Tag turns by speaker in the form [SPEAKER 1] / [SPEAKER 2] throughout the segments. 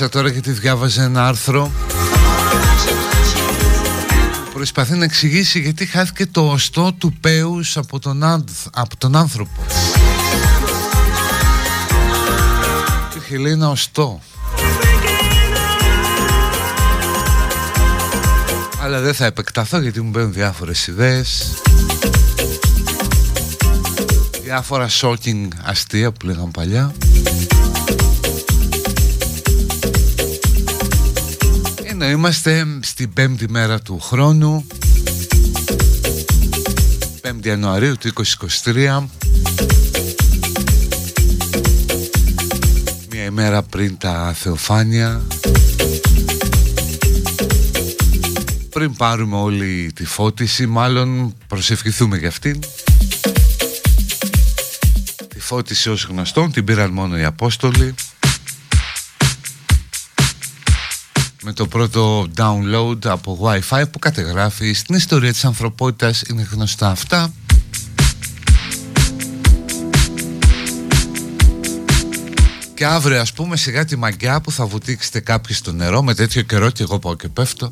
[SPEAKER 1] Κόλλησα τώρα γιατί διάβαζε ένα άρθρο Προσπαθεί να εξηγήσει γιατί χάθηκε το οστό του πέους από τον, από τον άνθρωπο. Είχε λέει ένα οστό. Αλλά δεν θα επεκταθώ γιατί μου μπαίνουν διάφορες ιδέες. Διάφορα shocking αστεία που λέγαμε παλιά Ενώ είμαστε στην πέμπτη μέρα του χρόνου. 5η Ιανουαρίου του 2023 Μια ημέρα πριν τα Θεοφάνεια. Πριν πάρουμε όλη τη φώτιση Μάλλον προσευχηθούμε για αυτήν. Τη φώτιση ως γνωστόν την πήραν μόνο οι Απόστολοι το πρώτο download από Wi-Fi που κατεγράφει στην ιστορία της ανθρωπότητας είναι γνωστά αυτά. Και αύριο ας πούμε σιγά τη μαγκιά που θα βουτήξετε κάποιοι στο νερό με τέτοιο καιρό και εγώ πάω και πέφτω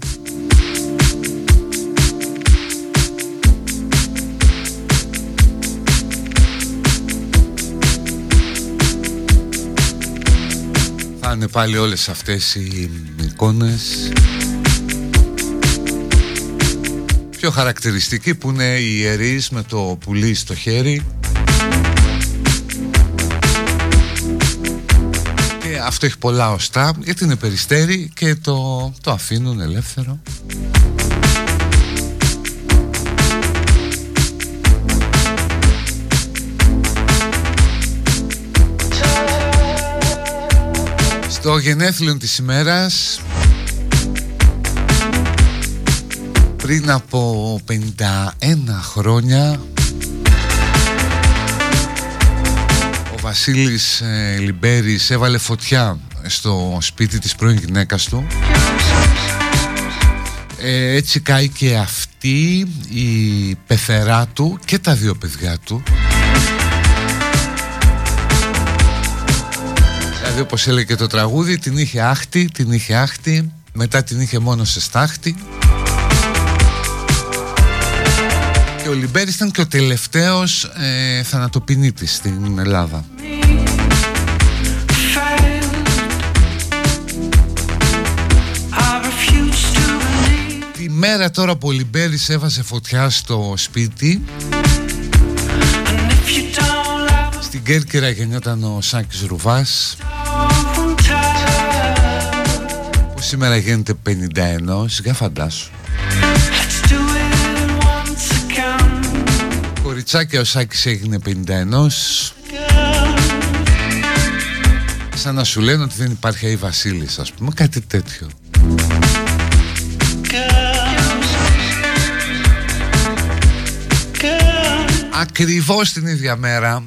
[SPEAKER 1] θα είναι πάλι όλες αυτές οι εικόνες. Πιο χαρακτηριστική που είναι οι ιερείς με το πουλί στο χέρι. Και αυτό έχει πολλά οστά γιατί είναι περιστέρι και το, το αφήνουν ελεύθερο Στο γενέθλιο της ημέρας. Πριν από 51 χρόνια ο Βασίλης ε, Λιμπέρης έβαλε φωτιά στο σπίτι της πρώην γυναίκας του. Ε, έτσι κάει και αυτή η πεθερά του και τα δύο παιδιά του Δηλαδή όπως έλεγε και το τραγούδι την είχε άχτη, την είχε άχτη Μετά την είχε μόνο σε στάχτη. Και ο Λιμπέρης ήταν και ο τελευταίος ε, θανατοποιητής στην Ελλάδα. Τη μέρα τώρα που ο Λιμπέρης έβασε φωτιά στο σπίτι Στην Κέρκυρα γεννιόταν ο Σάκης Ρουβάς σήμερα γίνεται 51 για φαντάσου. Κοριτσάκι ο Σάκης έγινε 51 Σαν να σου λένε ότι δεν υπάρχει η Βασίλης ας πούμε κάτι τέτοιο. Ακριβώς την ίδια μέρα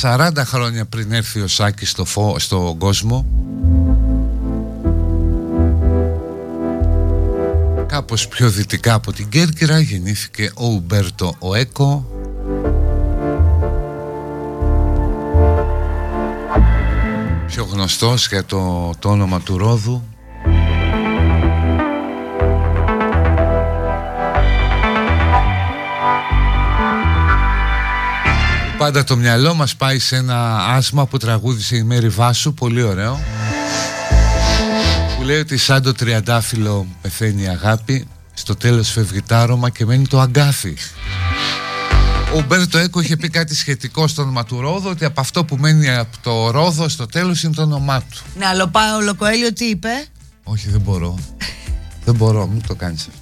[SPEAKER 1] 40 χρόνια πριν έρθει ο Σάκης στο φω, στον κόσμο Κάπως πιο δυτικά από την Κέρκυρα γεννήθηκε ο Ουμπέρτο Οέκο. Πιο γνωστός για το, το όνομα του Ρόδου. Πάντα το μυαλό μας πάει σε ένα άσμα που τραγούδισε η Μέρη Βάσου. Πολύ ωραίο Που λέει ότι σαν το τριαντάφυλλο πεθαίνει η αγάπη Στο τέλος φεύγει το άρωμα και μένει το αγκάθι. Ο Μπέρτο Έκο είχε πει κάτι σχετικό στο όνομα του Ρόδο Ότι από αυτό που μένει από το Ρόδο στο τέλος είναι το όνομά του.
[SPEAKER 2] Ναι, αλλά ο Λοκοέλιο τι είπε;
[SPEAKER 1] Όχι δεν μπορώ. Δεν μπορώ, μην το κάνεις αυτό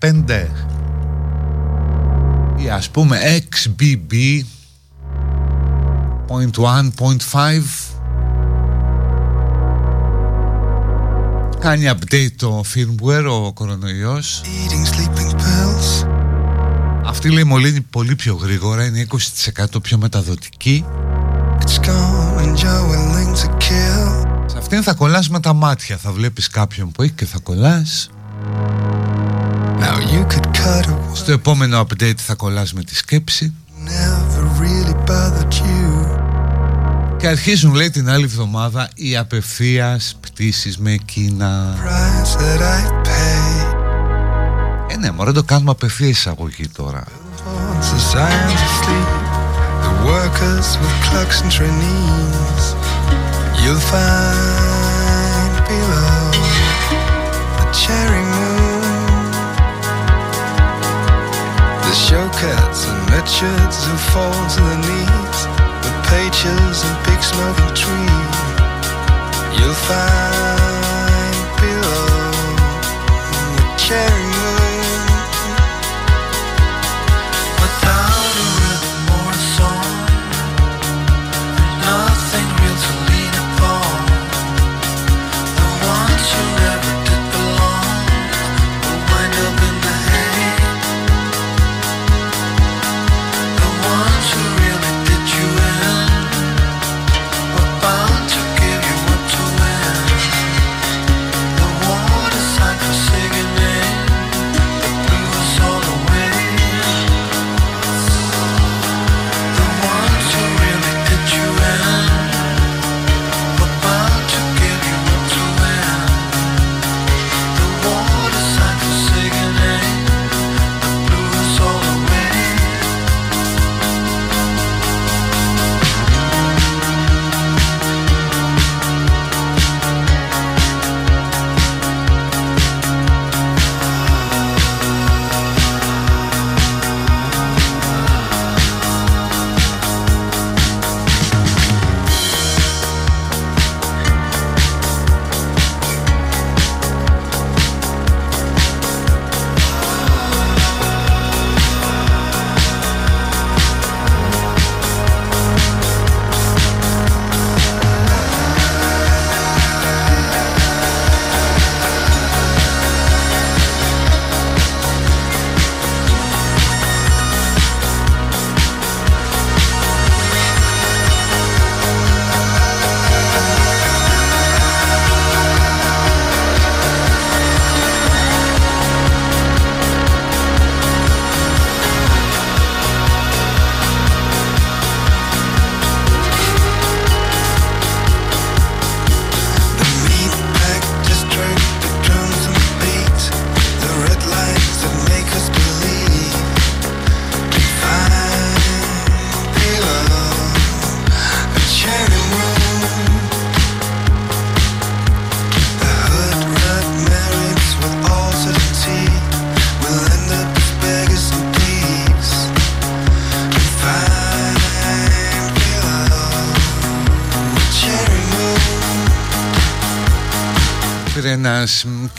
[SPEAKER 1] xbb.1.5 ή ας πούμε xbb.1.5 κάνει update το firmware ο κορονοϊός. Αυτή λέει μολύνει πολύ πιο γρήγορα είναι 20% πιο μεταδοτική. Σε αυτήν θα κολλάς με τα μάτια. Θα βλέπεις κάποιον που έχει και θα κολλάς Στο επόμενο update θα κολλάς με τη σκέψη. Really you. Και αρχίζουν λέει την άλλη εβδομάδα Οι απευθείας πτήσεις με Κίνα Ε ναι μωρέ το κάνουμε απευθείας εισαγωγή τώρα. The workers with clocks and trainees. You'll find below the cherry Showcats and Richards who fall to the knees. The pages and big smoking tree You'll find below the cherry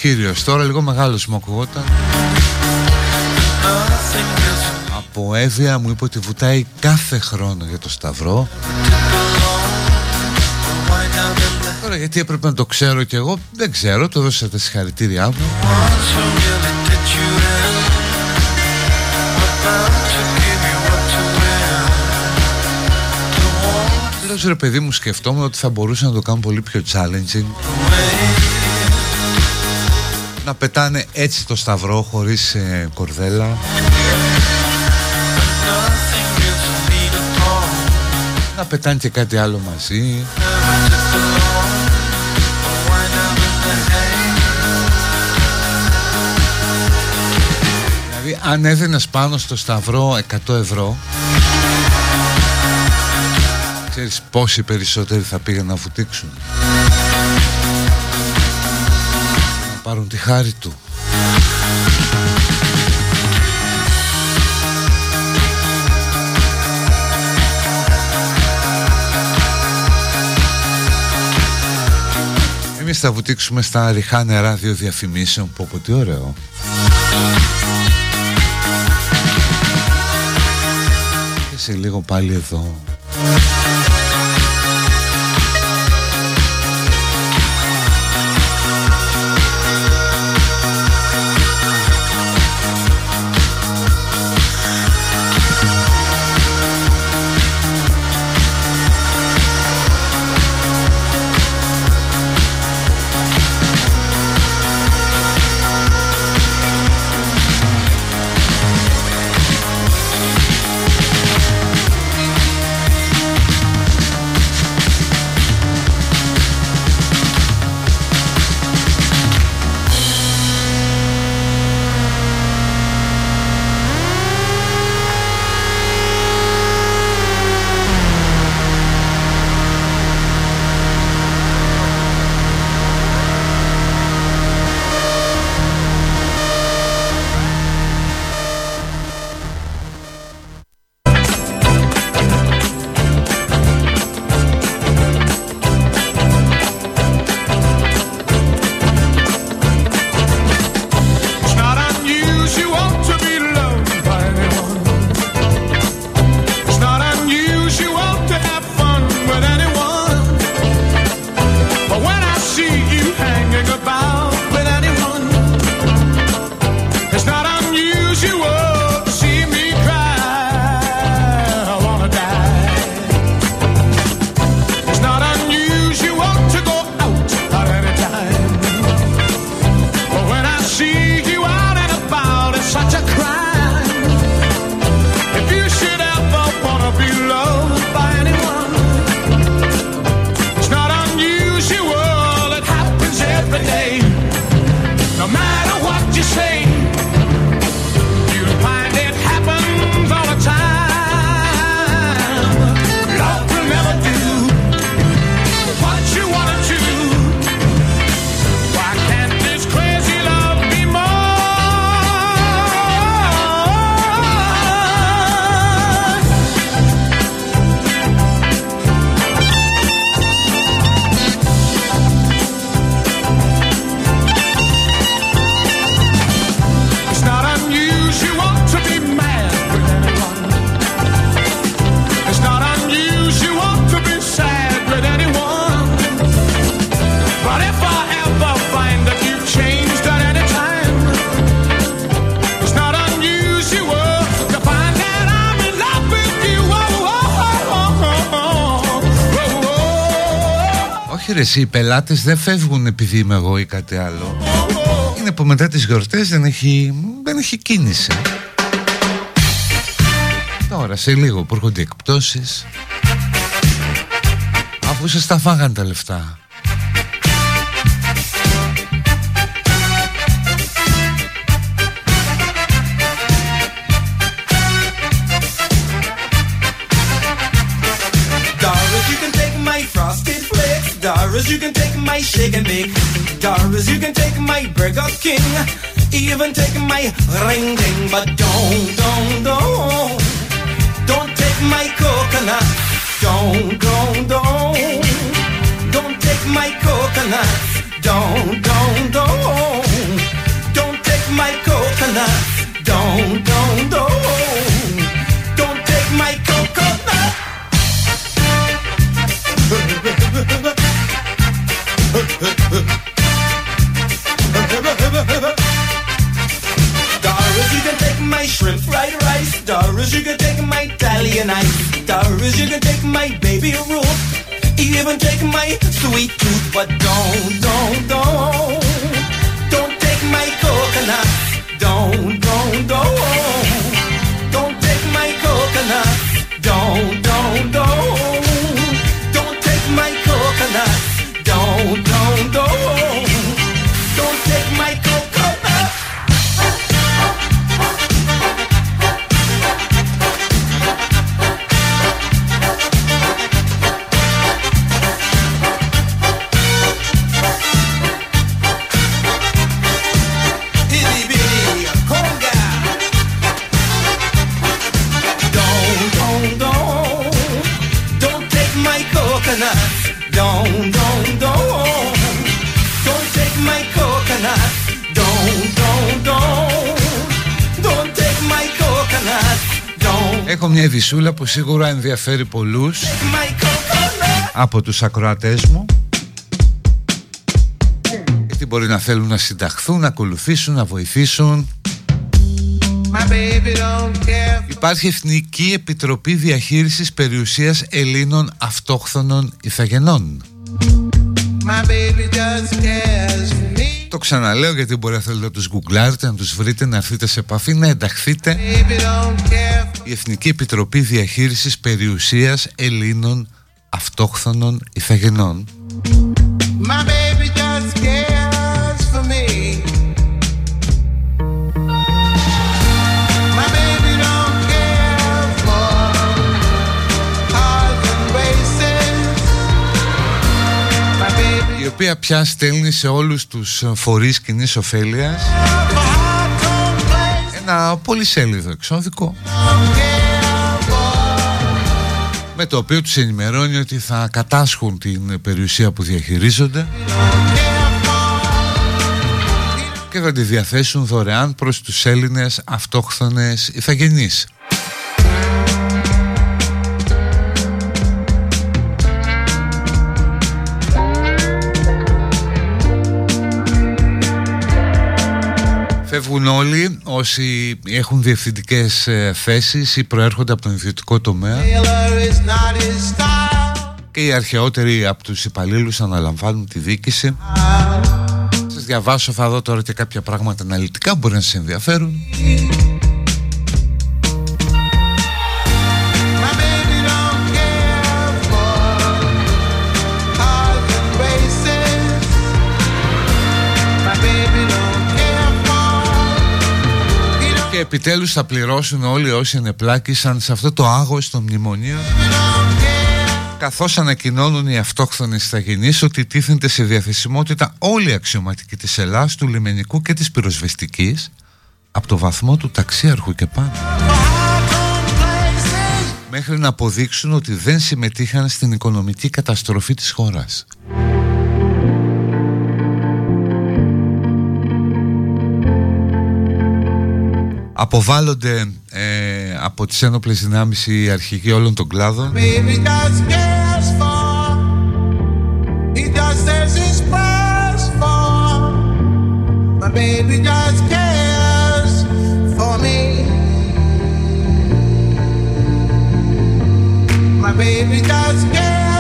[SPEAKER 1] κύριος. Τώρα λίγο μεγάλος μου ακουγόταν από Εύβοια μου είπε ότι βουτάει κάθε χρόνο για το Σταυρό. Τώρα γιατί έπρεπε να το ξέρω κι εγώ δεν ξέρω, το δώσατε τα συγχαρητήριά μου. Λέω ρε παιδί μου σκεφτόμουν ότι θα μπορούσα να το κάνω πολύ πιο challenging να πετάνε έτσι το σταυρό χωρίς ε, κορδέλα. Να πετάνε και κάτι άλλο μαζί. Δηλαδή αν έδινες πάνω στο σταυρό 100 ευρώ Ξέρεις πόσοι περισσότεροι θα πήγαν να βουτήξουν τη χάρη του. Είμαι
[SPEAKER 3] εμείς θα βουτήξουμε στα ριχά νερά δύο διαφημίσεων που από τι ωραίο και σε λίγο πάλι εδώ οι πελάτες δεν φεύγουν επειδή είμαι εγώ ή κάτι άλλο. Είναι που μετά τις γιορτές δεν έχει, δεν έχει κίνηση. Τώρα σε λίγο που έρχονται εκπτώσεις Αφού σας τα φάγαν τα λεφτά
[SPEAKER 4] Doris, you can take my shake and bake. Doris, you can take my Burger King. Even take my ring ding. But don't, don't, don't. Don't take my coconut. Don't, don't, don't. Don't take my coconut. Don't, don't, don't. Don't take my coconut. Don't, don't, don't. Doris, you can take my Italian ice. Doris, you can take my baby Ruth. Even take my sweet tooth, but don't, don't, don't
[SPEAKER 1] μια ειδισούλα που σίγουρα ενδιαφέρει πολλούς από τους ακροατές μου. Γιατί μπορεί να θέλουν να συνταχθούν, να ακολουθήσουν, να βοηθήσουν. Υπάρχει Εθνική Επιτροπή Διαχείρισης Περιουσίας Ελλήνων Αυτόχθονων Ιθαγενών το ξαναλέω γιατί μπορεί να θέλετε να τους γκουγκλάρετε, να τους βρείτε, να έρθετε σε επαφή, να ενταχθείτε. Η Εθνική Επιτροπή Διαχείρισης Περιουσίας Ελλήνων Αυτόχθονων Ιθαγενών. η οποία πια στέλνει σε όλους τους φορείς κοινής ωφέλειας. Ένα πολυσέλιδο εξώδικο. Με το οποίο τους ενημερώνει ότι θα κατάσχουν την περιουσία που διαχειρίζονται. Και θα τη διαθέσουν δωρεάν προς τους Έλληνες αυτόχθονες ηθαγενείς. Φεύγουν όλοι όσοι έχουν διευθυντικές ε, θέσεις ή προέρχονται από τον ιδιωτικό τομέα. Και οι αρχαιότεροι από τους υπαλλήλους αναλαμβάνουν τη δίκηση Σας διαβάσω θα δω τώρα και κάποια πράγματα αναλυτικά που μπορεί να σας ενδιαφέρουν επιτέλους θα πληρώσουν όλοι όσοι ενεπλάκησαν σε αυτό το άγος των μνημονίων καθώς ανακοινώνουν οι αυτόχθονες σταγενείς ότι τίθενται σε διαθεσιμότητα όλοι οι αξιωματικοί της Ελλάς, του λιμενικού και της πυροσβεστικής από το βαθμό του ταξίαρχου και πάνω μέχρι να αποδείξουν ότι δεν συμμετείχαν στην οικονομική καταστροφή της χώρας. Αποβάλλονται ε, από τις ένοπλες δυνάμεις οι αρχηγοί όλων των κλάδων. My baby just cares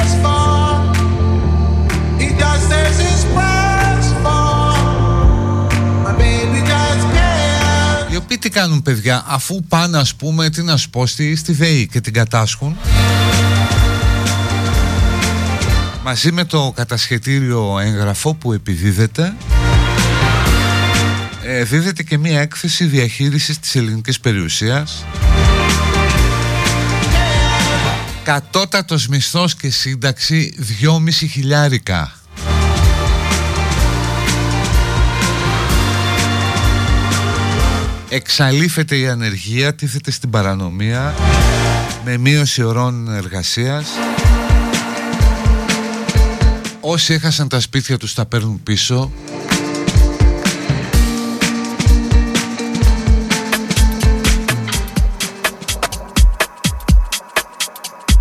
[SPEAKER 1] τι κάνουν παιδιά αφού πάνε ας πούμε τι να σου πω στη, στη ΔΕΗ και την κατάσχουν. Μαζί με το κατασχετήριο έγγραφο που επιδίδεται ε, δίδεται και μία έκθεση διαχείρισης της ελληνικής περιουσίας. Κατώτατος μισθός και σύνταξη 2,5 χιλιάρικα εξαλείφεται η ανεργία, τίθεται στην παρανομία με μείωση ωρών εργασίας. Όσοι έχασαν τα σπίτια τους τα παίρνουν πίσω.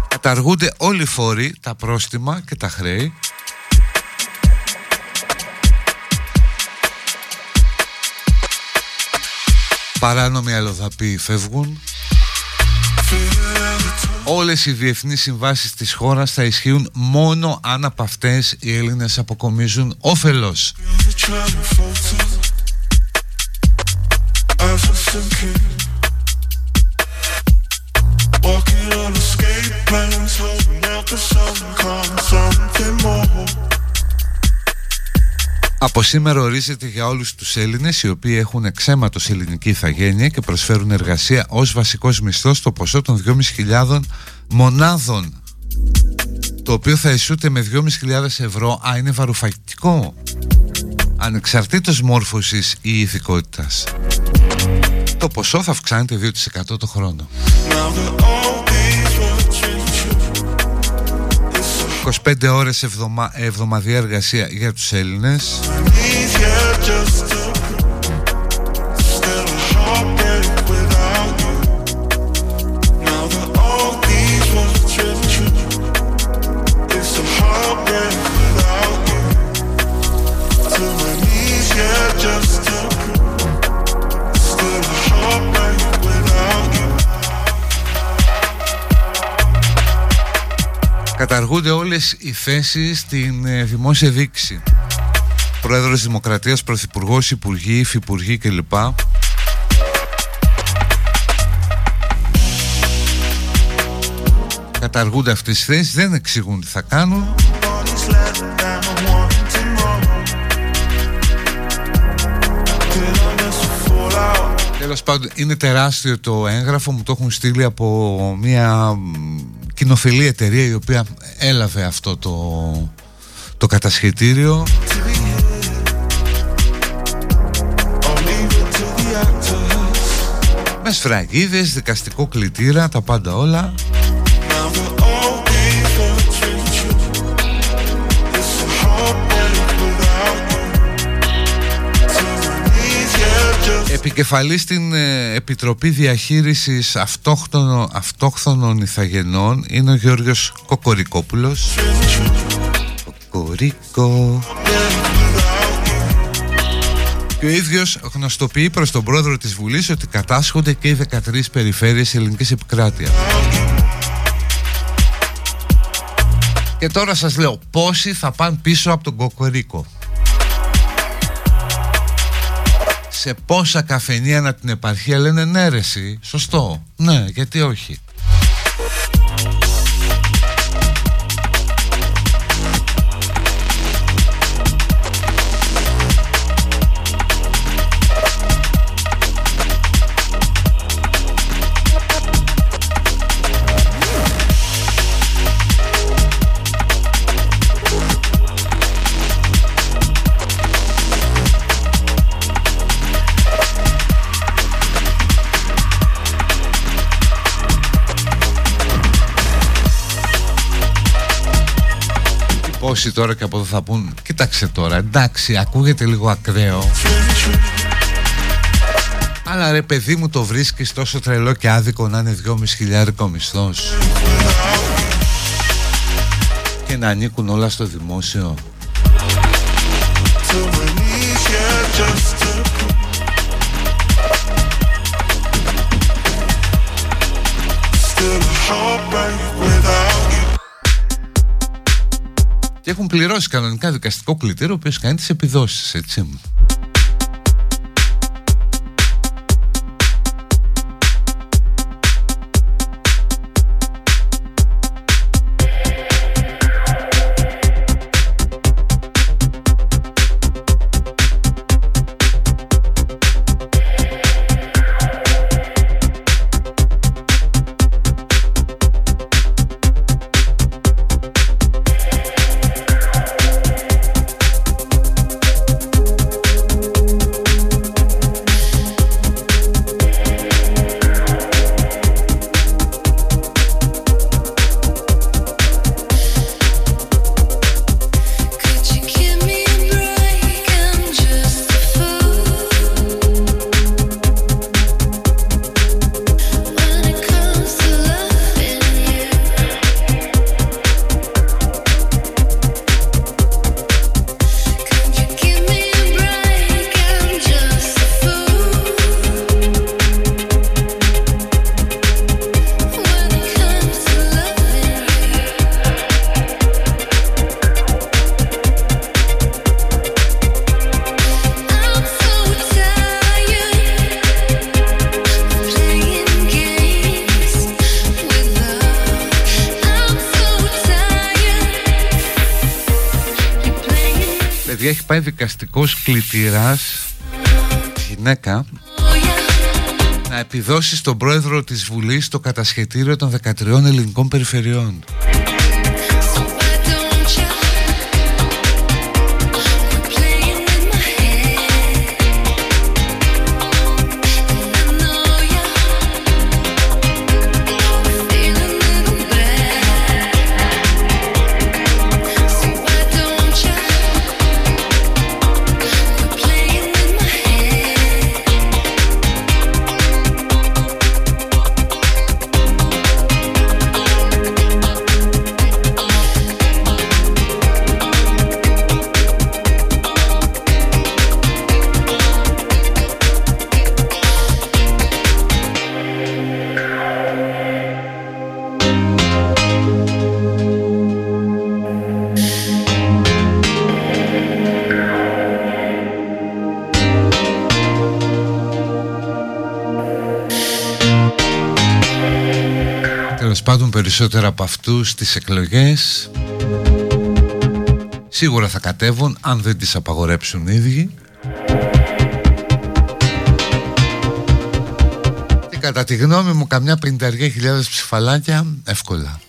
[SPEAKER 1] Καταργούνται όλοι οι φόροι, τα πρόστιμα και τα χρέη Παράνομοι αλλοδαποί φεύγουν. Όλες οι διεθνείς συμβάσεις της χώρας θα ισχύουν μόνο αν από αυτές οι Έλληνες αποκομίζουν όφελος. Walking on escape Από σήμερα ορίζεται για όλους τους Έλληνες οι οποίοι έχουν εξαίματος ελληνική ηθαγένεια και προσφέρουν εργασία ως βασικός μισθός στο ποσό των 2.500 μονάδων. Το οποίο θα ισούται με 2.500 ευρώ Α, είναι βαρουφακτικό. Ανεξαρτήτως μόρφωσης ή ηθικότητας το ποσό θα αυξάνεται 2% το χρόνο 25 ώρες εβδομα... εβδομαδιαία εργασία για τους Έλληνες όλες οι θέσεις στην ε, δημόσια δίκηση. Πρόεδρος Δημοκρατίας, Πρωθυπουργός, Υπουργοί, Υφυπουργοί κλπ. Καταργούνται αυτές τις θέσεις, δεν εξηγούν τι θα κάνουν. Τέλος πάντων, είναι τεράστιο το έγγραφο. Μου το έχουν στείλει από μια κοινοφιλή εταιρεία η οποία έλαβε αυτό το, το κατασχετήριο. Με σφραγίδες, δικαστικό κλητήρα, τα πάντα όλα. Επικεφαλής στην ε, Επιτροπή Διαχείρισης Αυτόχθονων, Αυτόχθονων Ιθαγενών είναι ο Γιώργος Κοκορικόπουλος Κοκορίκο και ο ίδιος γνωστοποιεί προς τον πρόεδρο της Βουλής ότι κατάσχονται και οι 13 περιφέρειες ελληνικής επικράτειας. Και τώρα σας λέω πόσοι θα πάνε πίσω από τον Κοκορίκο. Σε πόσα καφενεία να την επαρχία λένε ναι ρε σωστό, ναι γιατί όχι Όσοι τώρα και από εδώ θα πούν Κοίταξε τώρα εντάξει ακούγεται λίγο ακραίο Αλλά ρε παιδί μου το βρίσκεις τόσο τρελό και άδικο να είναι 2.500 μισθός. Και να ανήκουν όλα στο δημόσιο και έχουν πληρώσει κανονικά δικαστικό κλητήριο ο οποίος κάνει τις επιδόσεις έτσι δικαστικός κλητήρας γυναίκα να επιδώσει στον πρόεδρο της Βουλής το κατασχετήριο των 13 ελληνικών περιφερειών.
[SPEAKER 5] Περισσότερα από αυτούς στις εκλογές. Σίγουρα θα κατέβουν αν δεν τις απαγορέψουν οι ίδιοι. Και κατά τη γνώμη μου καμιά πενταριά χιλιάδες ψηφαλάκια εύκολα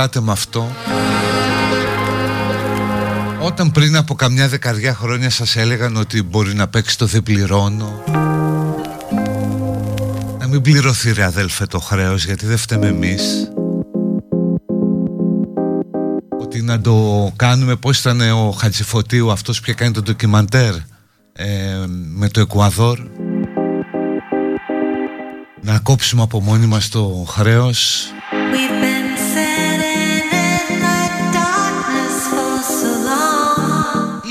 [SPEAKER 1] γελάτε με αυτό; Όταν πριν από καμιά δεκαριά χρόνια σας έλεγαν ότι μπορεί να παίξει το δεν πληρώνω Να μην πληρωθεί ρε αδέλφε το χρέος γιατί δεν φταίμε εμείς. Ότι να το κάνουμε πώς ήταν ο Χατζηφωτίου αυτός που κάνει το ντοκιμαντέρ ε, με το Εκουαδόρ. Να κόψουμε από μόνοι μας το χρέος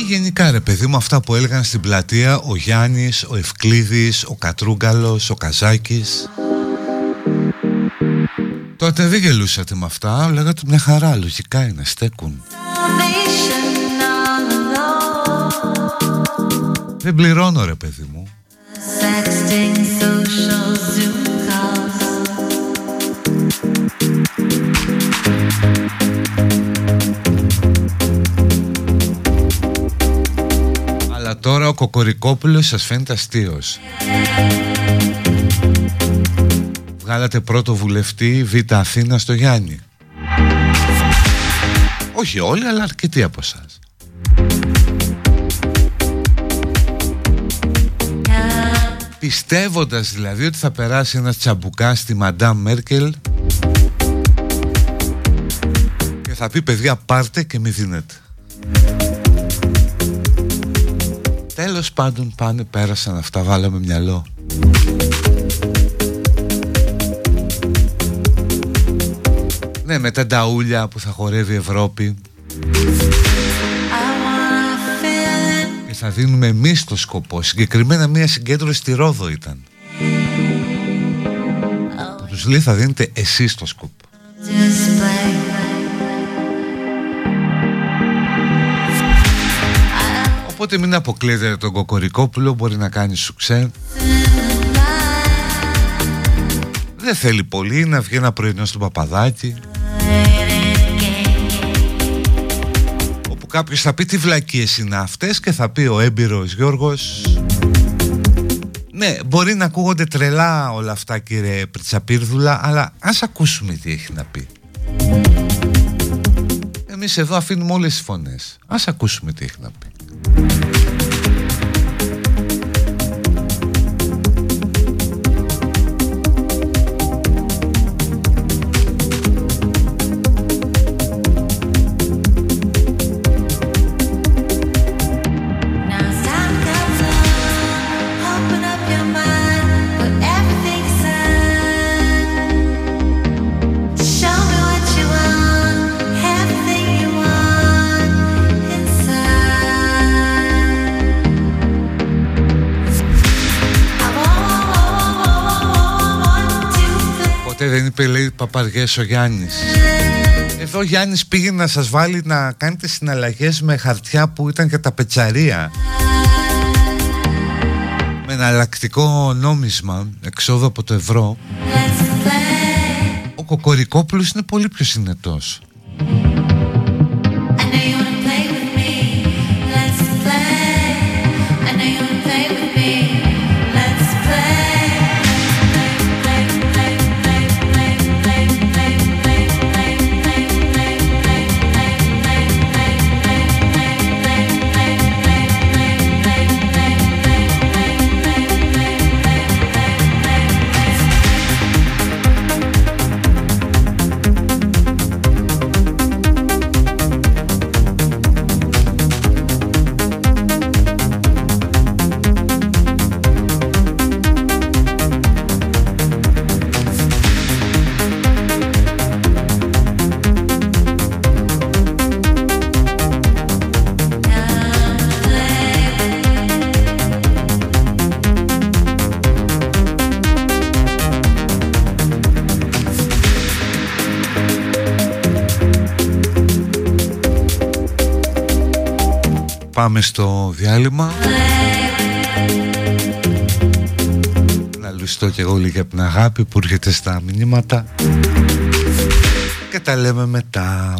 [SPEAKER 1] γενικά ρε παιδί μου αυτά που έλεγαν στην πλατεία ο Γιάννης, ο Ευκλήδης, ο Κατρούγκαλος, ο Καζάκης. Τότε δεν γελούσατε με αυτά, λέγατε μια χαρά, λογικά είναι, στέκουν Δεν πληρώνω ρε παιδί μου. Τώρα Κοκορικόπουλος σας φαίνεται αστείος. Βγάλατε πρώτο βουλευτή Β' Αθήνα στο Γιάννη. Όχι όλοι αλλά αρκετοί από εσάς. Πιστεύοντας δηλαδή ότι θα περάσει ένας τσαμπουκά στη Μαντάμ Μέρκελ και θα πει παιδιά πάρτε και μη δίνετε Τέλος πάντων πάνε πέρασαν αυτά βάλαμε μυαλό. Ναι με τα νταούλια που θα χορεύει η Ευρώπη. Και θα δίνουμε εμείς το σκοπό. Συγκεκριμένα μια συγκέντρωση στη Ρόδο ήταν. Που τους λέει θα δίνετε εσείς το σκοπό Οπότε μην αποκλείετε τον Κοκορικόπουλο Μπορεί να κάνει σουξέ Δεν θέλει πολύ να βγει ένα πρωινό στο Παπαδάκι Όπου κάποιος θα πει τι βλακίες είναι αυτές Και θα πει ο έμπειρος Γιώργος. Ναι μπορεί να ακούγονται τρελά όλα αυτά κύριε Πριτσαπίρδουλα Αλλά ας ακούσουμε τι έχει να πει. Εμείς εδώ αφήνουμε όλες τις φωνές. Ας ακούσουμε τι έχει να πει Bye. Είπε λέει παπαριές ο Γιάννης. Εδώ Γιάννης πήγε να σας βάλει να κάνετε συναλλαγές με χαρτιά που ήταν και τα πετσαρία. Με εναλλακτικό νόμισμα εξόδου από το ευρώ. Ο Κοκορικόπουλος είναι πολύ πιο συνετός πάμε στο διάλειμμα. Να λουστώ και εγώ λίγα από την αγάπη που έρχεται στα μηνύματα. Και τα λέμε μετά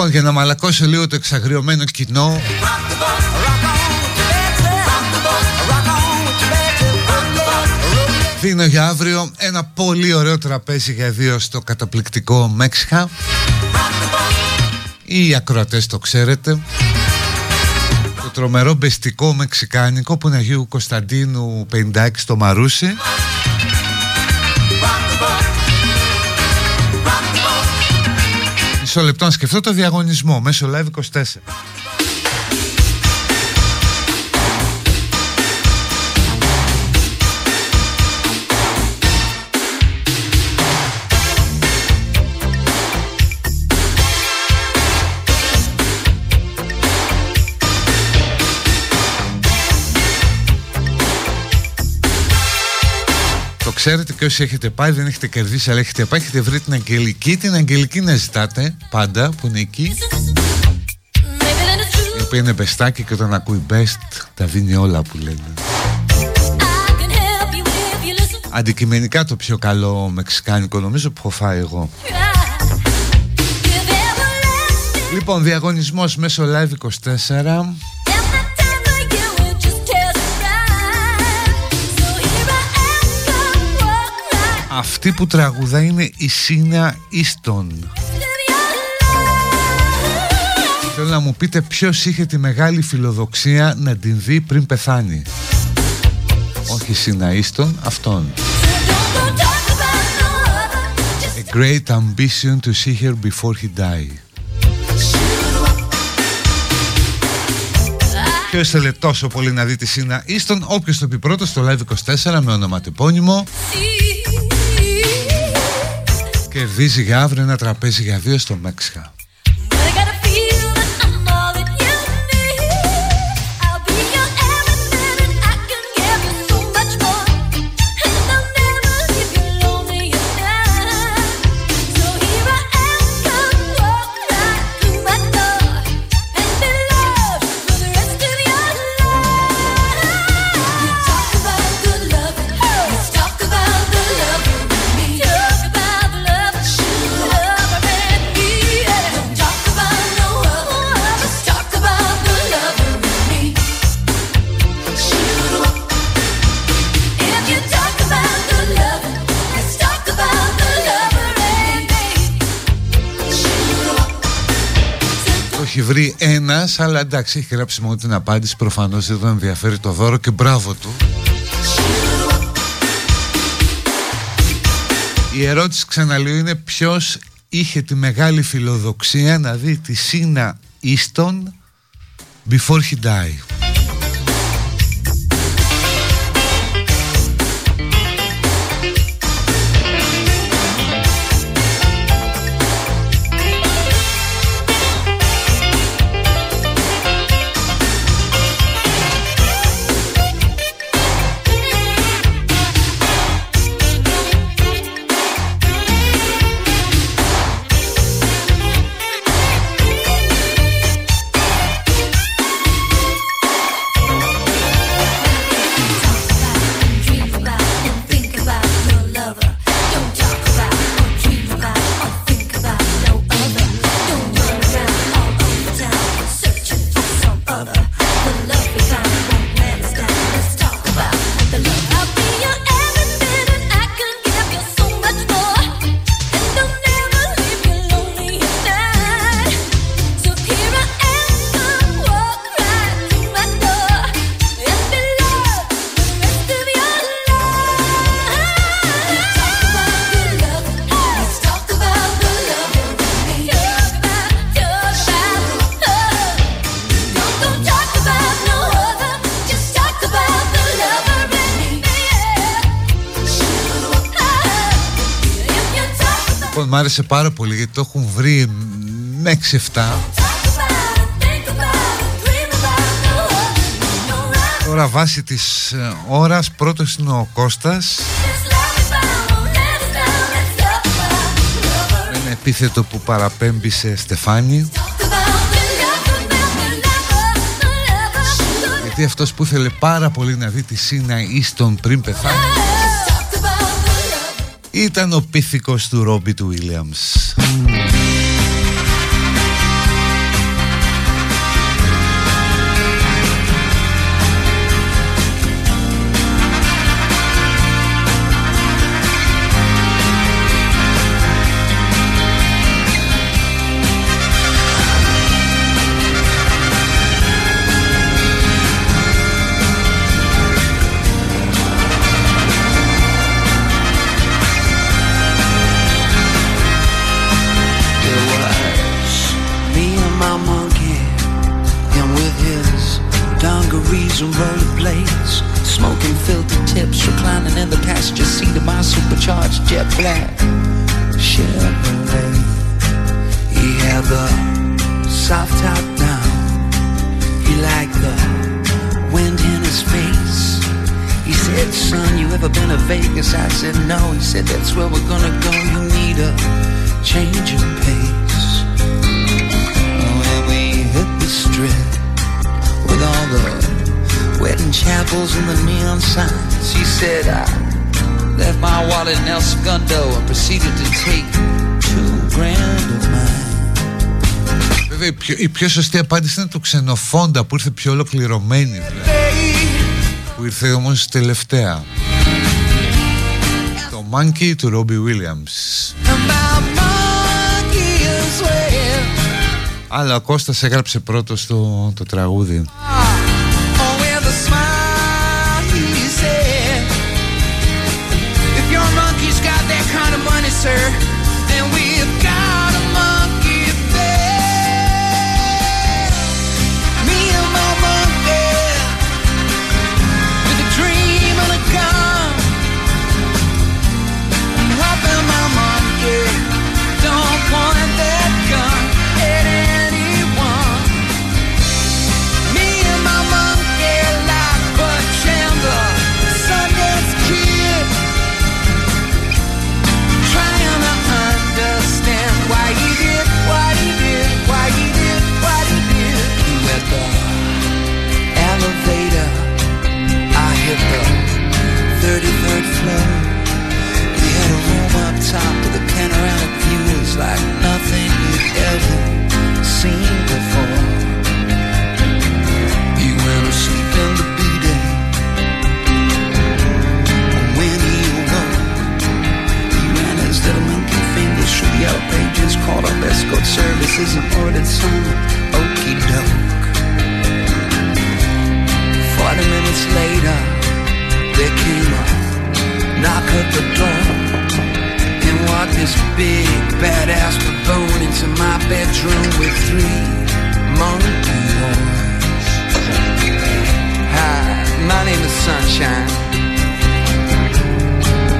[SPEAKER 1] Λοιπόν, για να μαλακώσω λίγο το εξαγριωμένο κοινό, δίνω για αύριο ένα πολύ ωραίο τραπέζι για δύο στο καταπληκτικό Μέξιχα. Οι ακροατές το ξέρετε. Το τρομερό μπεστικό μεξικάνικο που είναι Αγίου Κωνσταντίνου 56 στο Μαρούσι. Μισό λεπτό να σκεφτώ το διαγωνισμό μέσω live 24. Ξέρετε και όσοι έχετε πάει δεν έχετε κερδίσει αλλά έχετε πάει έχετε βρει την Αγγελική την Αγγελική να ζητάτε πάντα που είναι εκεί η οποία είναι μπεστάκι και όταν ακούει best τα δίνει όλα που λένε. Αντικειμενικά το πιο καλό μεξικάνικο νομίζω που έχω φάει εγώ. Λοιπόν διαγωνισμός μέσω live 24 Αυτή που τραγουδά είναι η Σίνα Ίστον Θέλω να μου πείτε ποιος είχε τη μεγάλη φιλοδοξία να την δει πριν πεθάνει. Όχι Σίνα Ίστον, αυτόν. A great ambition to see her before he died Ποιος ήθελε τόσο πολύ να δει τη Σίνα Ίστον Όποιος το πει πρώτος στο live 24 με ονοματεπώνυμο Κερδίζει για αύριο ένα τραπέζι για δύο στο Μέξιχα έχει βρει ένας αλλά εντάξει έχει γράψει μόνο την απάντηση προφανώς δεν τον ενδιαφέρει το δώρο και μπράβο του. Η ερώτηση ξαναλέω είναι ποιος είχε τη μεγάλη φιλοδοξία να δει τη Σίνα Ίστον
[SPEAKER 6] Before he die άρεσε πάρα πολύ γιατί το έχουν βρει με 6-7 Τώρα βάσει της ε, ώρας. Πρώτος είναι ο Κώστας. Ένα επίθετο που παραπέμπει σε Στεφάνη. Γιατί αυτός που ήθελε πάρα πολύ να δει τη Σίνα Ίστον πριν πεθάνει ήταν ο πίθηκος του Ρόμπι του Βίλιαμς. Η πιο σωστή απάντηση είναι το ξενοφόντα που ήρθε πιο ολοκληρωμένη δηλαδή. Που ήρθε όμως τελευταία. Το Monkey του Robbie Williams. Αλλά ο Κώστας έγραψε πρώτος το, το τραγούδι. Sir
[SPEAKER 7] isn't what song, sounded. Okey doke.
[SPEAKER 6] Forty minutes later, there came a knock at the door. And walked this big badass baboon into my bedroom with three monkey boys. Hi, my name is Sunshine.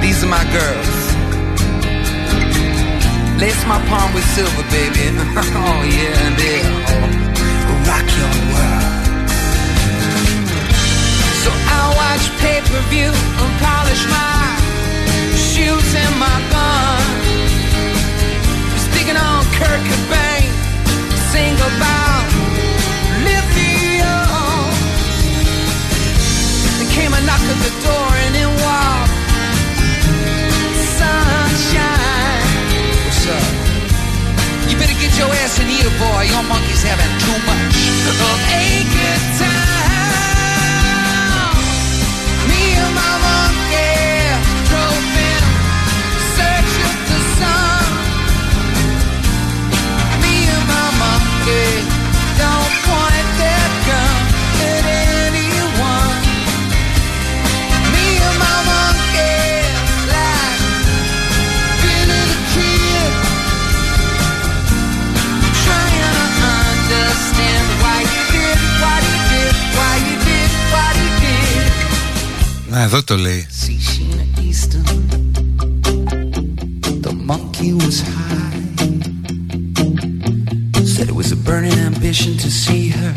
[SPEAKER 6] These are my girls silver, baby. Oh yeah, and it'll rock your world. So I watch pay-per-view and polish my shoes and my gun. Sticking on Kurt Cobain, sing about lithium. There came a knock at the door and in walked better get your ass in here, boy. Your monkey's having too much of a good time.
[SPEAKER 1] Να, εδώ το λέει.
[SPEAKER 6] See Sheena Easton, the monkey was high. Said it was a burning ambition to see her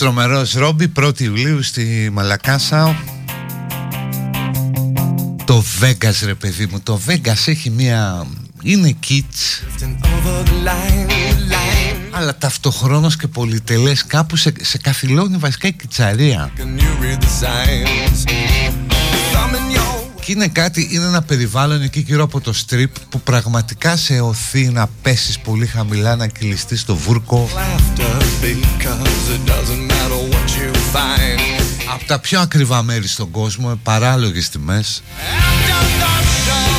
[SPEAKER 1] τρομερός Ρόμπι 1η Ιουλίου στη Μαλακάσα Το Vegas ρε παιδί μου Το Vegas έχει μια Είναι kids
[SPEAKER 4] Over the line, line.
[SPEAKER 1] Αλλά ταυτοχρόνως και πολυτελές Κάπου σε, σε καθυλώνει βασικά η κιτσαρία
[SPEAKER 4] Can you read the signs? Thumb in your
[SPEAKER 1] Και είναι κάτι, είναι ένα περιβάλλον εκεί γύρω από το strip Που πραγματικά σε οθεί να πέσεις πολύ χαμηλά Να κυλιστείς στο βούρκο
[SPEAKER 4] laughter
[SPEAKER 1] Από τα πιο ακριβά μέρη στον κόσμο Με παράλογες τιμές.
[SPEAKER 4] After the show,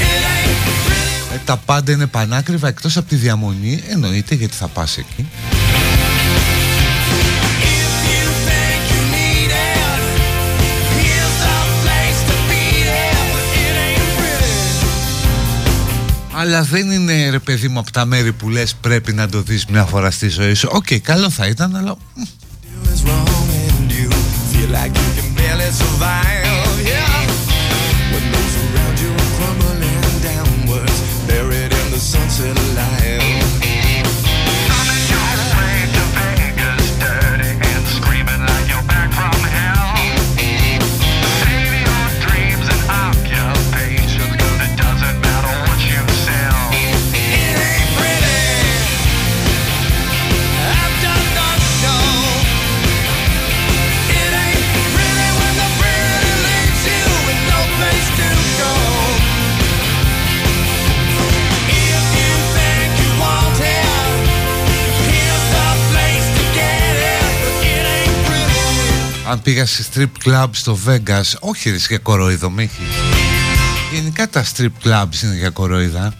[SPEAKER 4] it ain't
[SPEAKER 1] Ε, τα πάντα είναι πανάκριβα εκτός από τη διαμονή εννοείται γιατί θα πας εκεί αλλά δεν είναι ρε παιδί μου από τα μέρη που λες πρέπει να το δεις μια φορά στη ζωή σου. Οκ καλό θα ήταν αλλά
[SPEAKER 8] αν πήγα σε strip club στο Vegas όχι ρε για κοροϊδό με γενικά τα strip clubs είναι για κοροϊδά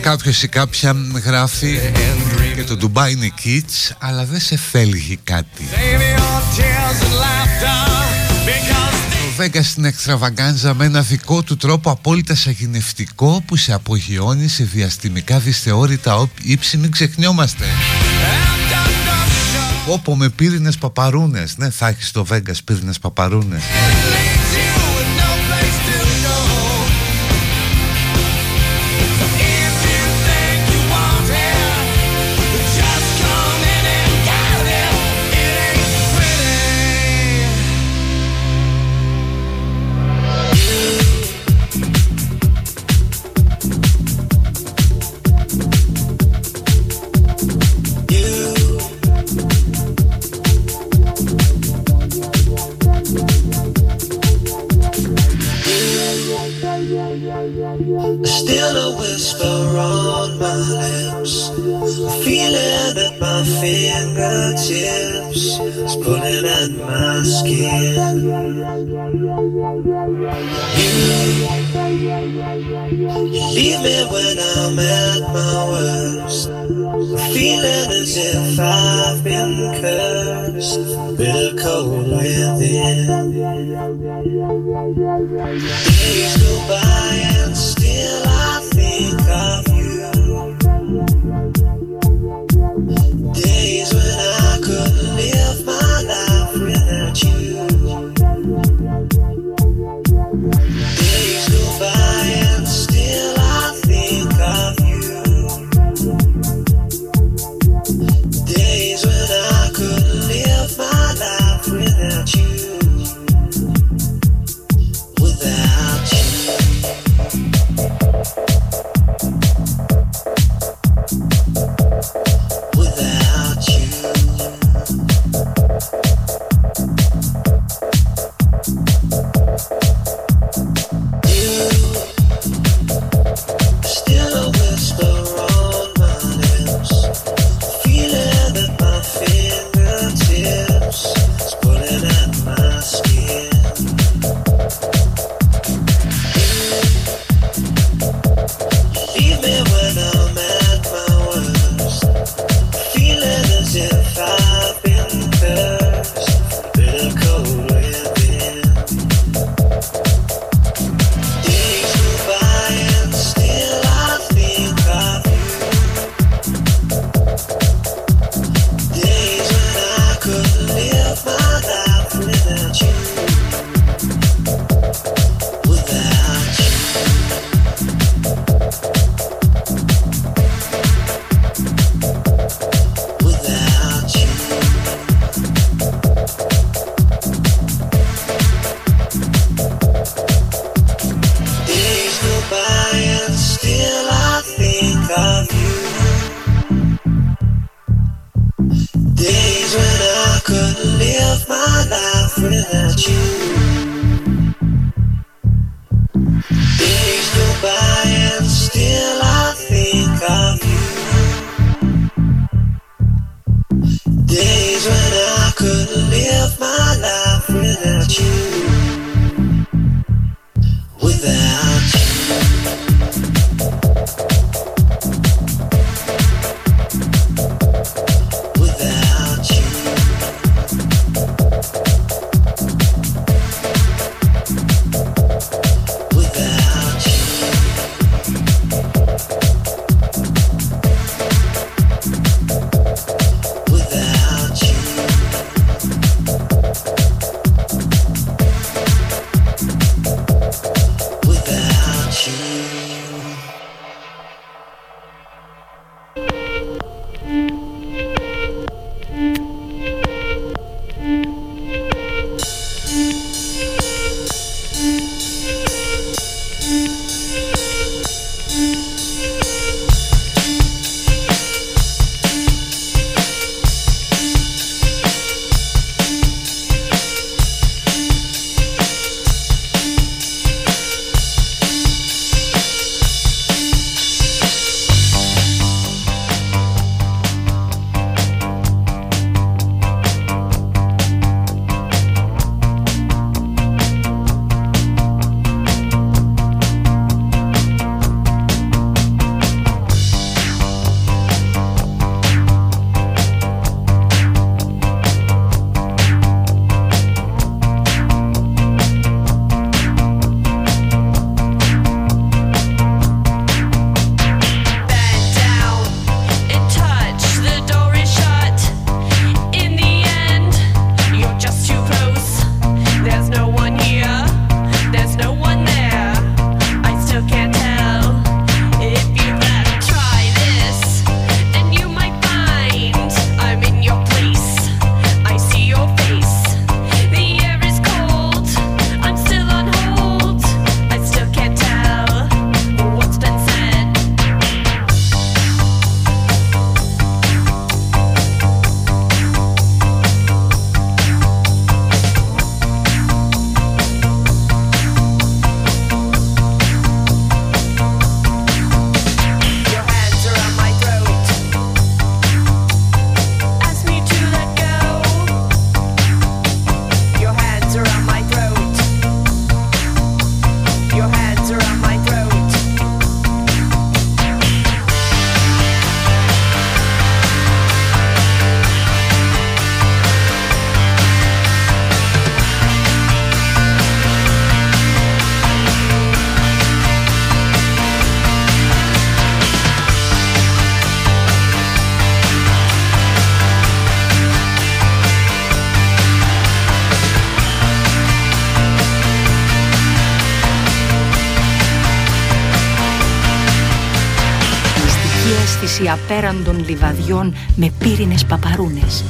[SPEAKER 8] Κάποιος ή κάποια γράφει και το Dubai είναι kids αλλά δεν σε φέλγει κάτι. Το Vegas στην εξτραβαγκάνζα με ένα δικό του τρόπο απόλυτα σαγηνευτικό που σε απογειώνει σε διαστημικά δυσθεώρητα ύψη μην ξεχνιόμαστεΌπο με πύρινες παπαρούνες. Ναι θα έχεις το Vegas πύρινες παπαρούνες
[SPEAKER 9] απέραντων λιβαδιών με πύρινες παπαρούνες.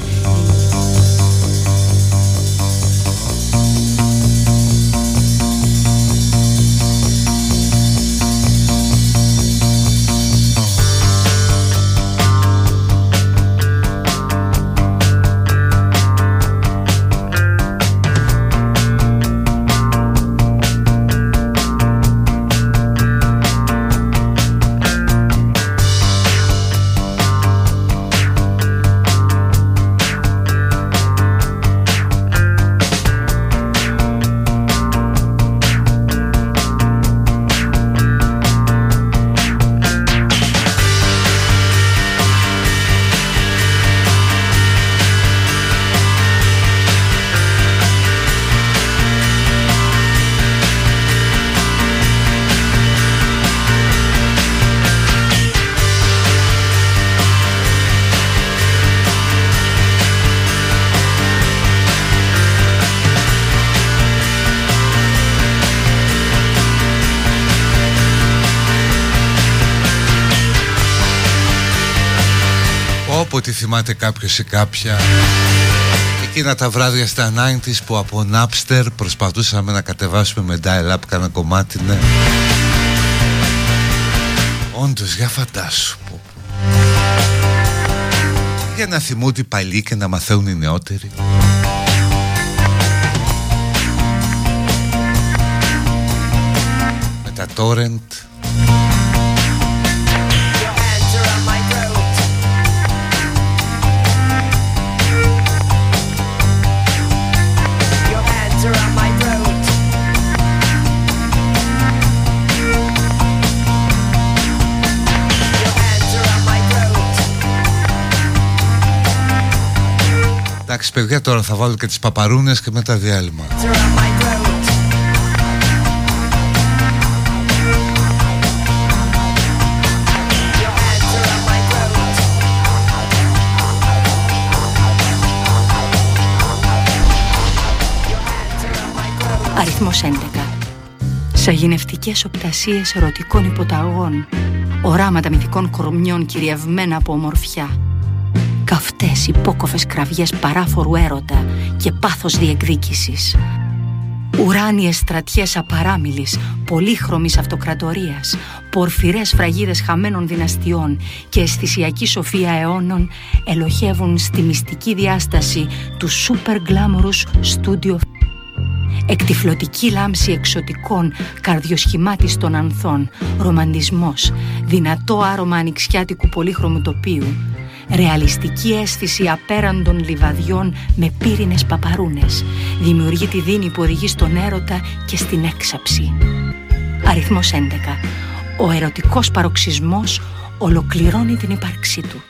[SPEAKER 1] Όποτε θυμάται κάποιος ή κάποια Εκείνα τα βράδια στα 90's που από Napster προσπαθούσαμε να κατεβάσουμε με dial-up κάνα κομμάτι ναι. Όντως για φαντάσου πω, πω. Για να θυμούνται οι παλιοί και να μαθαίνουν οι νεότεροι Με τα torrent Εντάξει παιδιά τώρα θα βάλω και τις παπαρούνες και μετά διάλειμμα.
[SPEAKER 9] Αριθμός 11 Σαγηνευτικές οπτασίες ερωτικών υποταγών. Οράματα μυθικών κορμιών κυριευμένα από ομορφιά καυτές υπόκοφες κραυγές παράφορου έρωτα και πάθος διεκδίκησης. Ουράνιες στρατιές απαράμιλης, πολύχρωμης αυτοκρατορίας, πορφυρές φραγίδες χαμένων δυναστιών και αισθησιακή σοφία αιώνων ελοχεύουν στη μυστική διάσταση του super glamorous studio Εκτιφλωτική λάμψη εξωτικών, καρδιοσχημάτιστων ανθών, ρομαντισμός, δυνατό άρωμα ανοιξιάτικου πολύχρωμου τοπίου, Ρεαλιστική αίσθηση απέραντων λιβαδιών με πύρινες παπαρούνες. Δημιουργεί τη δίνη που οδηγεί στον έρωτα και στην έξαψη. Αριθμός 11. Ο ερωτικός παροξισμός ολοκληρώνει την ύπαρξή του.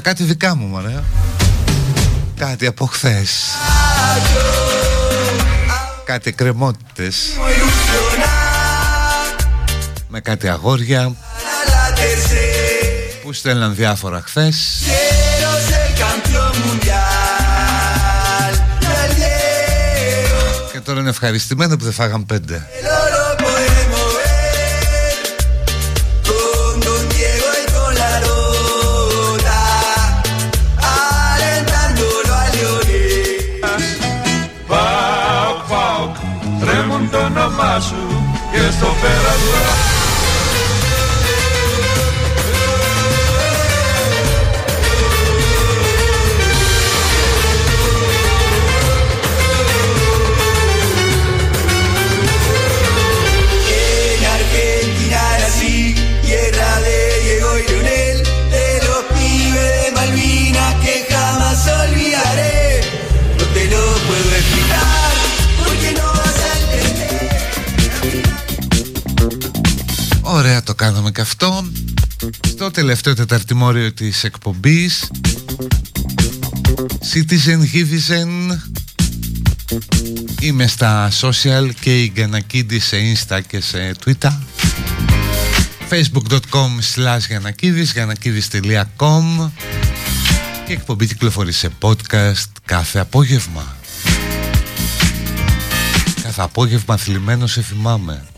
[SPEAKER 1] Τίποτα, κάτι δικά μου μωρέ. Κάτι από χθες. Κάτι κρεμότητες. Με κάτι αγόρια. Που στέλναν διάφορα χθες. Και τώρα είναι ευχαριστημένο που δεν φάγαν πέντε
[SPEAKER 10] και στο
[SPEAKER 11] Ωραία το κάναμε και αυτό Στο τελευταίο τεταρτημόριο της εκπομπής Citizen Hivizen Είμαι στα social και η Γιανακίδη σε insta και σε twitter facebook.com slash Γιανακίδης γιανακίδης.com και εκπομπή κυκλοφορεί σε podcast κάθε απόγευμα. Κάθε απόγευμα θλιμμένο σε θυμάμαι.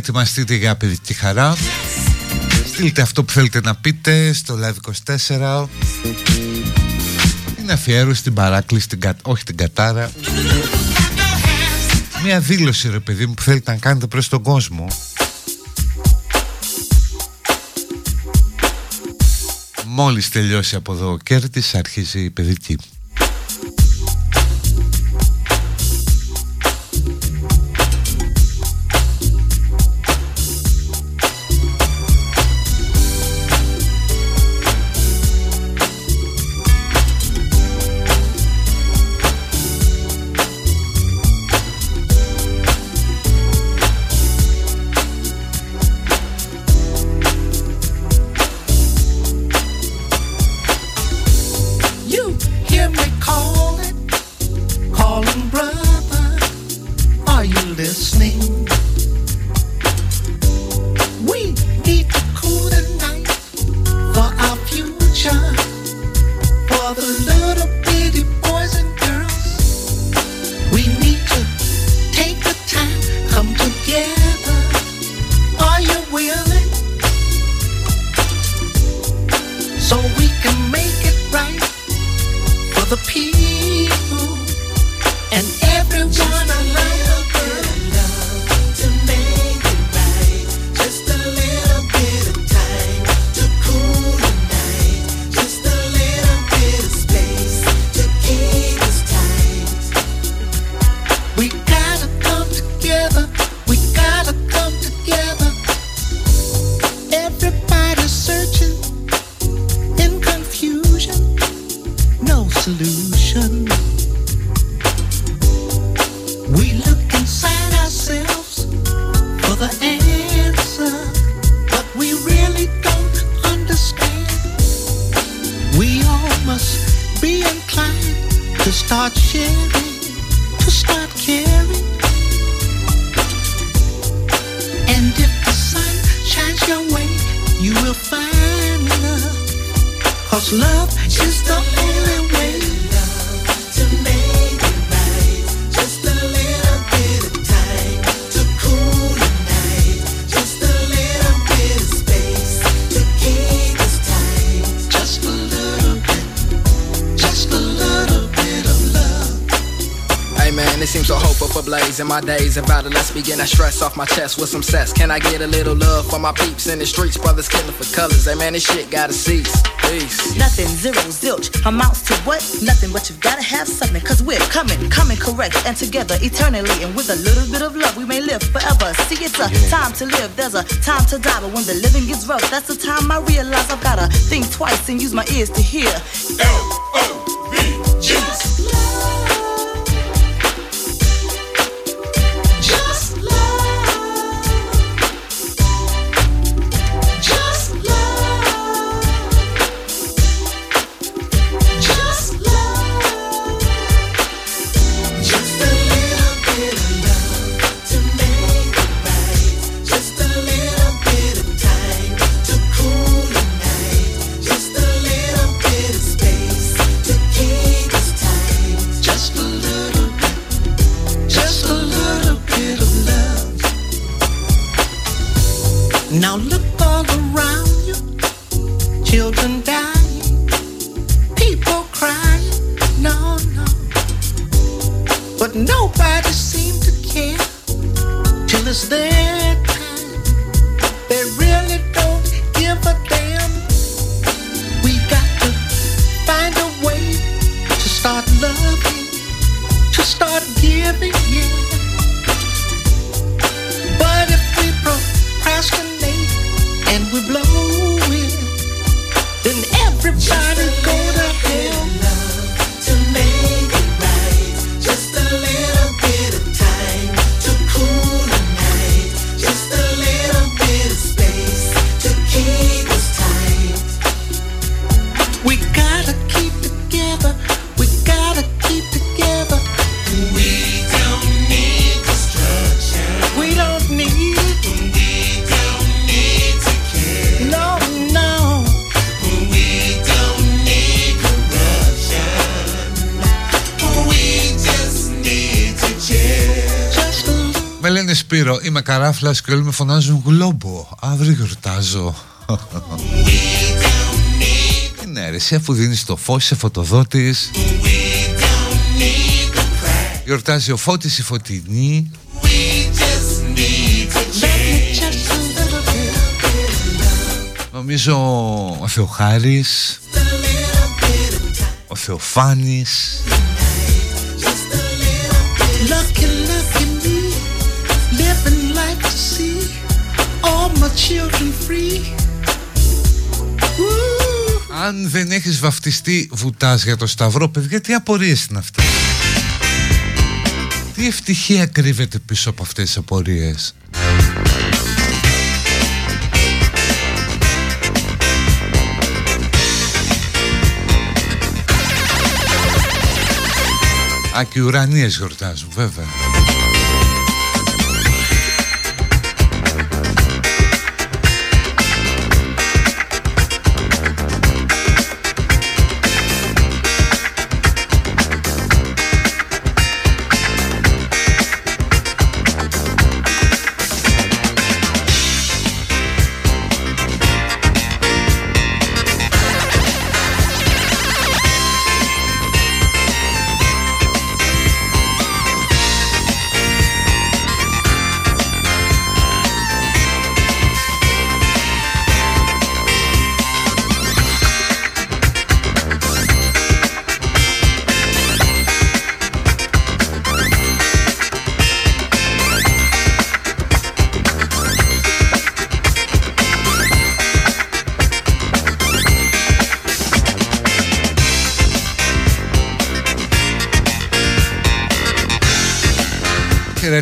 [SPEAKER 11] ετοιμαστείτε για παιδική χαρά. Στείλτε αυτό που θέλετε να πείτε στο Live24. Είναι αφιέρωση στην παράκληση, όχι την κατάρα. Μια δήλωση ρε παιδί μου που θέλετε να κάνετε προς τον κόσμο. Μόλις τελειώσει από εδώ ο Κέρτης αρχίζει η παιδική.
[SPEAKER 12] Stress off my chest with some cess. Can I get a little love for my peeps in the streets? Brothers killing for colors. Hey man, this shit gotta cease. Peace.
[SPEAKER 13] Nothing, zero, zilch, amounts to what? Nothing, but you've gotta have something, cause we're coming, coming correct, and together eternally. And with a little bit of love, we may live forever. See, it's a time to live, there's a time to die, but when the living gets rough, that's the time I realize I've gotta think twice and use my ears to hear.
[SPEAKER 7] Just
[SPEAKER 1] είμαι καράφλας και όλοι με φωνάζουν γλόμπο. Αύριο γιορτάζω. Είναι αίρεση αφού δίνεις το φως σε φωτοδότης. Γιορτάζει ο Φώτης η Φωτεινή.
[SPEAKER 7] Just a little bit.
[SPEAKER 1] Νομίζω ο Θεοχάρης. Ο Θεοφάνης. Έχεις βαφτιστεί βουτάς για το Σταυρό, παιδιά, τι απορίες είναι αυτές; Τι ευτυχία κρύβεται πίσω από αυτές τις απορίες; Α, και οι ουρανίες γιορτάζουν, βέβαια.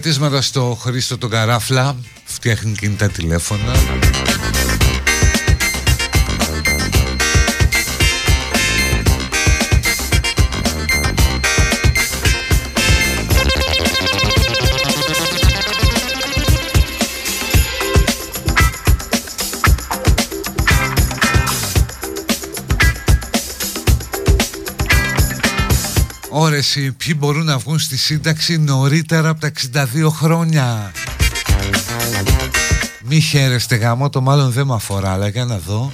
[SPEAKER 1] Χαιρετίσματα στο Χρήστο τον Καράφλα. Φτιάχνει κινητά τηλέφωνα Ωρες ποιοι μπορούν να βγουν στη σύνταξη νωρίτερα από τα 62 χρόνια Μη χαίρεστε γάμο, το μάλλον δεν με αφορά, αλλά για να δω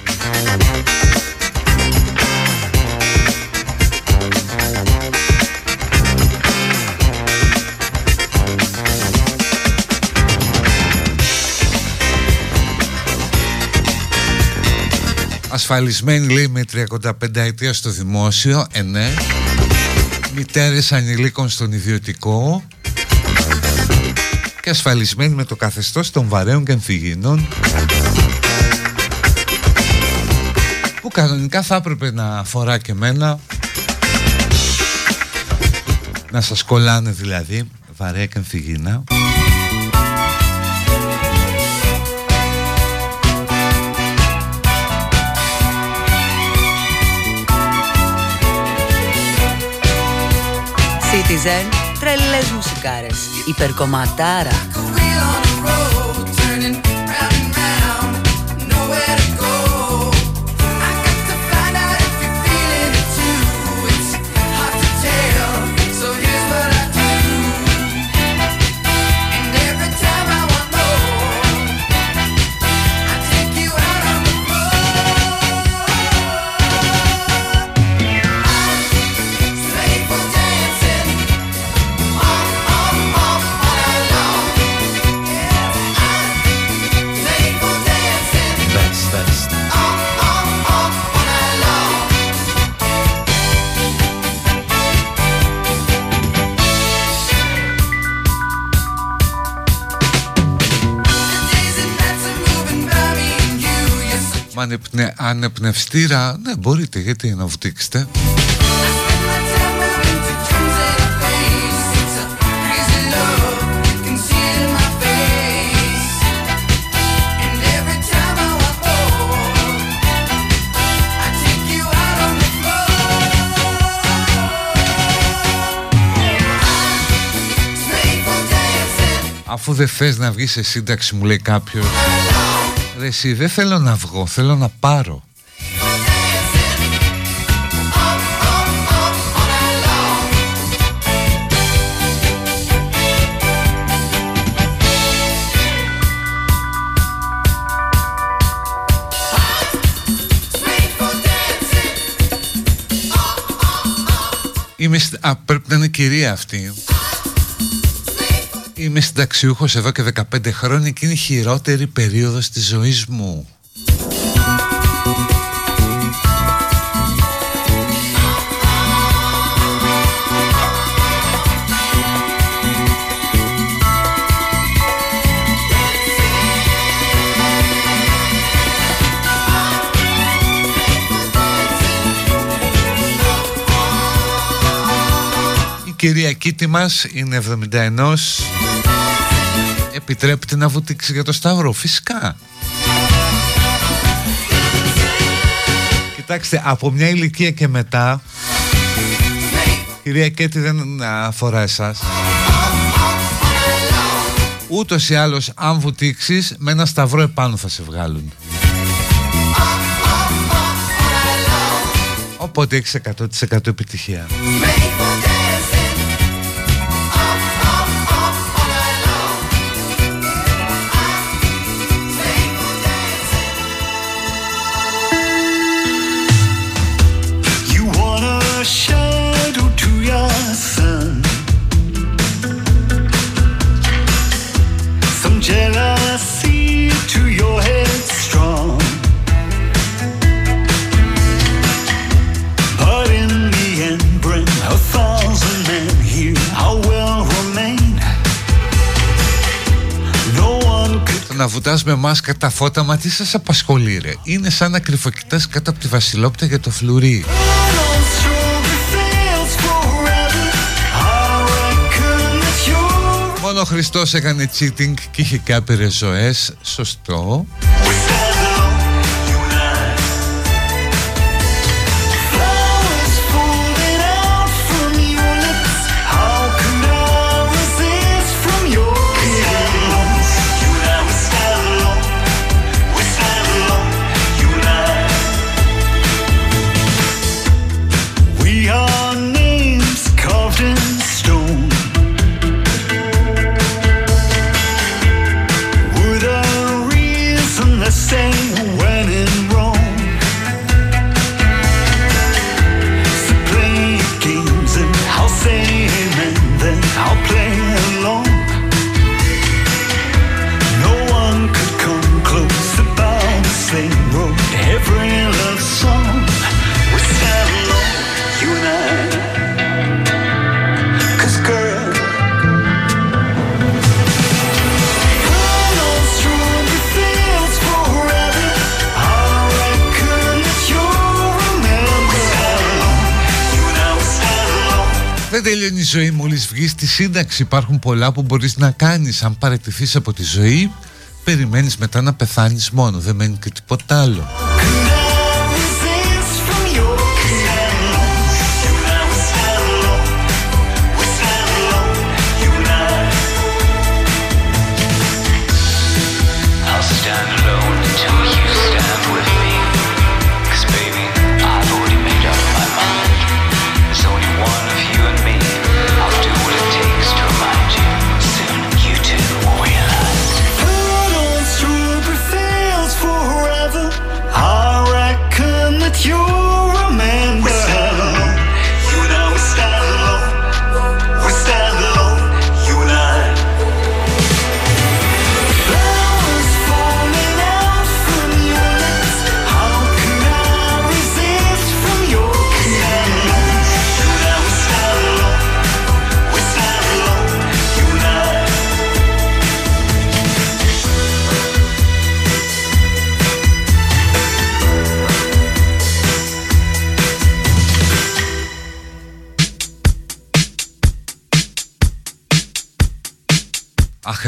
[SPEAKER 1] Ασφαλισμένοι λέει με 35 ετία στο δημόσιο, ε ναι. Μητέρες ανηλίκων στον ιδιωτικό και ασφαλισμένοι με το καθεστώς των βαρέων και αμφιγεινών που κανονικά θα έπρεπε να αφορά και μένα να σας κολλάνε δηλαδή βαρέα και αμφιγεινά
[SPEAKER 6] Citizen, τρελές μουσικάρες, υπερκομματάρα.
[SPEAKER 1] Ανεπνε, ανεπνευστήρα, ναι μπορείτε γιατί να βουτήξετε. Αφού δεν θες να βγεις σε σύνταξη μου λέει κάποιος Ρε εσύ δεν θέλω να βγω, θέλω να πάρω. Είμαι σ- Α, πρέπει να είναι κυρία αυτή Είμαι συνταξιούχος εδώ και 15 χρόνια και είναι η χειρότερη περίοδος της ζωής μου. Κυρία Κίτη μας είναι 71 Επιτρέπεται να βουτήξει για το Σταύρο Φυσικά. Κοιτάξτε από μια ηλικία και μετά Κυρία Κέτη δεν αφορά εσάς. Ούτως ή άλλως αν βουτήξεις με ένα σταυρό επάνω θα σε βγάλουν. Οπότε έχεις 100% επιτυχία με μάσκα τα φώτα, μα τι σας απασχολεί ρε; Είναι σαν να κρυφοκοιτάς κάτω από τη βασιλόπτα για το φλουρί. Μόνο ο Χριστός έκανε cheating και είχε και άπειρες ζωές. Σωστό.
[SPEAKER 14] στη σύνταξη. Υπάρχουν πολλά που μπορείς να κάνεις. Αν παρετηθεί από τη ζωή περιμένεις μετά να πεθάνεις μόνο. Δεν μένει και τίποτα άλλο.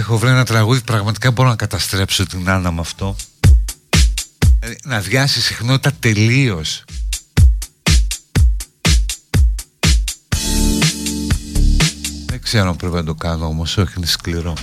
[SPEAKER 14] έχω βρει ένα τραγούδι πραγματικά μπορώ να καταστρέψω την Άννα με αυτό. Ε, να διάσει συχνότητα τελείως. Δεν ξέρω αν πρέπει να το κάνω όμως, όχι είναι σκληρό.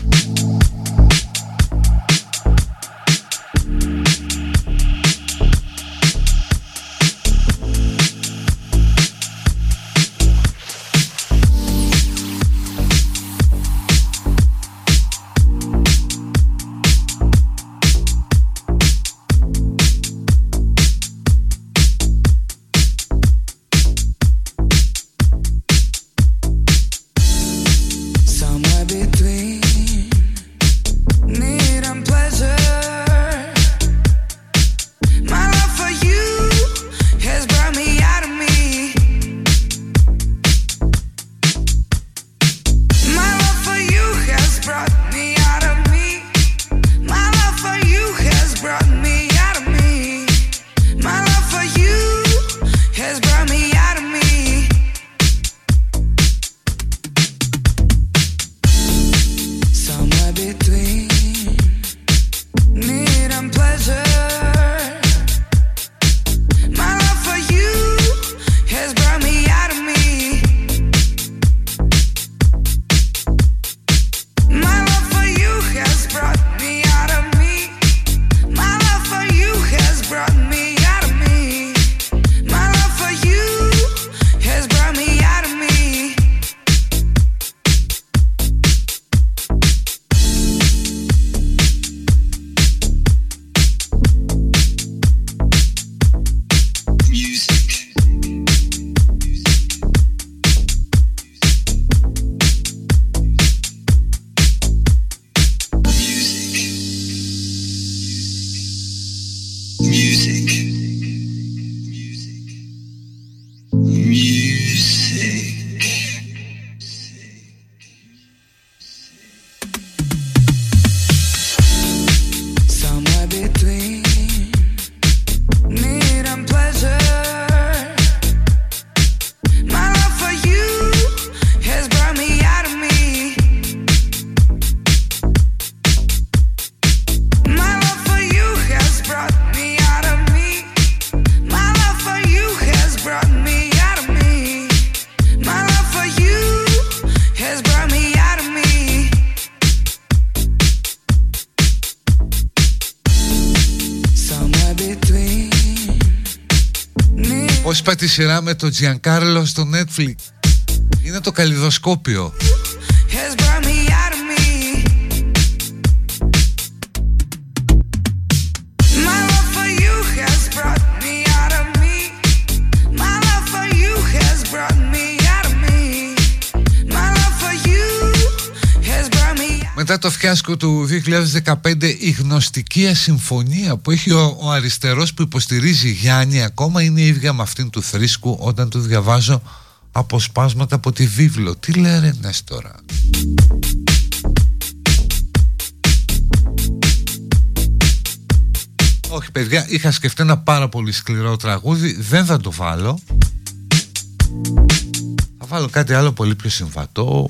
[SPEAKER 14] τη σειρά με το Τζιανκάρλο στο Netflix. Είναι το καλλιδοσκόπιο.
[SPEAKER 1] Το φιάσκο του 2015 η γνωστική ασυμφωνία που έχει ο, ο αριστερός που υποστηρίζει Γιάννη ακόμα είναι η ίδια με αυτήν του θρήσκου όταν του διαβάζω αποσπάσματα από τη βίβλο. Τι λέει ρε Νέστορα. Όχι παιδιά, είχα σκεφτεί ένα πάρα πολύ σκληρό τραγούδι, δεν θα το βάλω. Θα βάλω κάτι άλλο πολύ πιο συμβατό.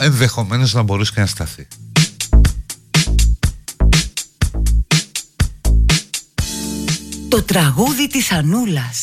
[SPEAKER 1] Ενδεχομένως να μπορούσε και να σταθεί.
[SPEAKER 15] Το τραγούδι της Ανούλας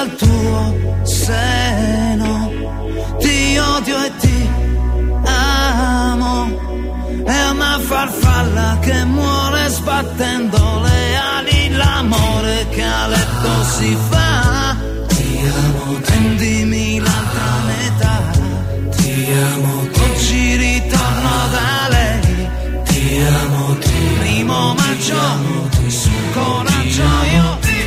[SPEAKER 14] davanti al tuo seno. Ti odio e ti amo. È una farfalla che muore sbattendo le ali. L'amore che a letto si fa. Ti amo prendimi l'altra metà. Ti amo oggi ritorno da lei. Ti amo primo maggio su coraggio io ti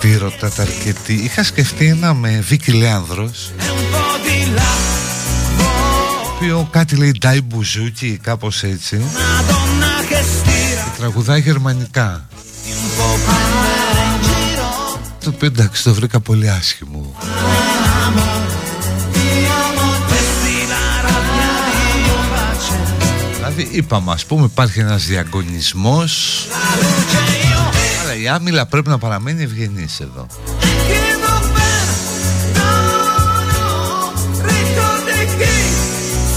[SPEAKER 1] Είχα σκεφτεί ρωτάτε αρκετή Είχα σκεφτεί ένα με Βίκυ Λέανδρος
[SPEAKER 14] e un po' di là
[SPEAKER 1] Το οποίο κάτι λέει Ντάι Μπουζούκι Κάπως έτσι.
[SPEAKER 14] Una donna che stira
[SPEAKER 1] Και τραγουδάει γερμανικά.
[SPEAKER 14] Un po' prendere in giro
[SPEAKER 1] Το οποίο εντάξει το βρήκα πολύ άσχημο.
[SPEAKER 14] Vesti la rabbia di un pace
[SPEAKER 1] Δηλαδή είπαμε ας πούμε υπάρχει ένας διαγωνισμός Αλλά η άμυλα πρέπει να παραμένει ευγενής εδώ.
[SPEAKER 14] Chiedo perdono ricordi chi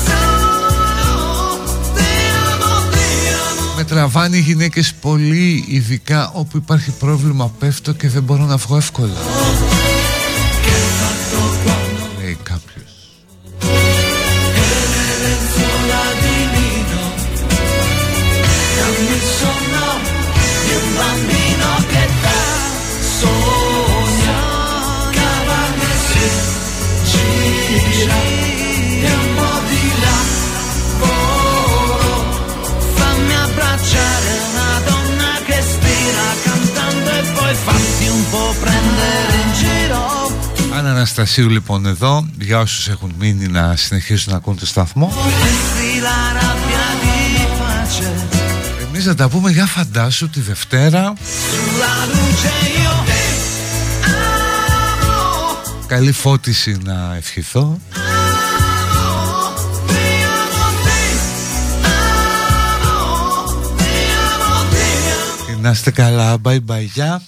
[SPEAKER 14] sono ti amo ti amo
[SPEAKER 1] Με τραβάνε οι γυναίκες πολύ ειδικά όπου υπάρχει πρόβλημα πέφτω και δεν μπορώ να βγω εύκολα Αναστασίου λοιπόν εδώ Για όσους έχουν μείνει να συνεχίσουν να ακούν το σταθμό.
[SPEAKER 14] Vesti la rabbia di pace
[SPEAKER 1] Εμείς να τα πούμε για φαντάσου τη Δευτέρα
[SPEAKER 14] sulla luce io amo
[SPEAKER 1] Καλή φώτιση να ευχηθώ. Και να είστε καλά Bye bye γεια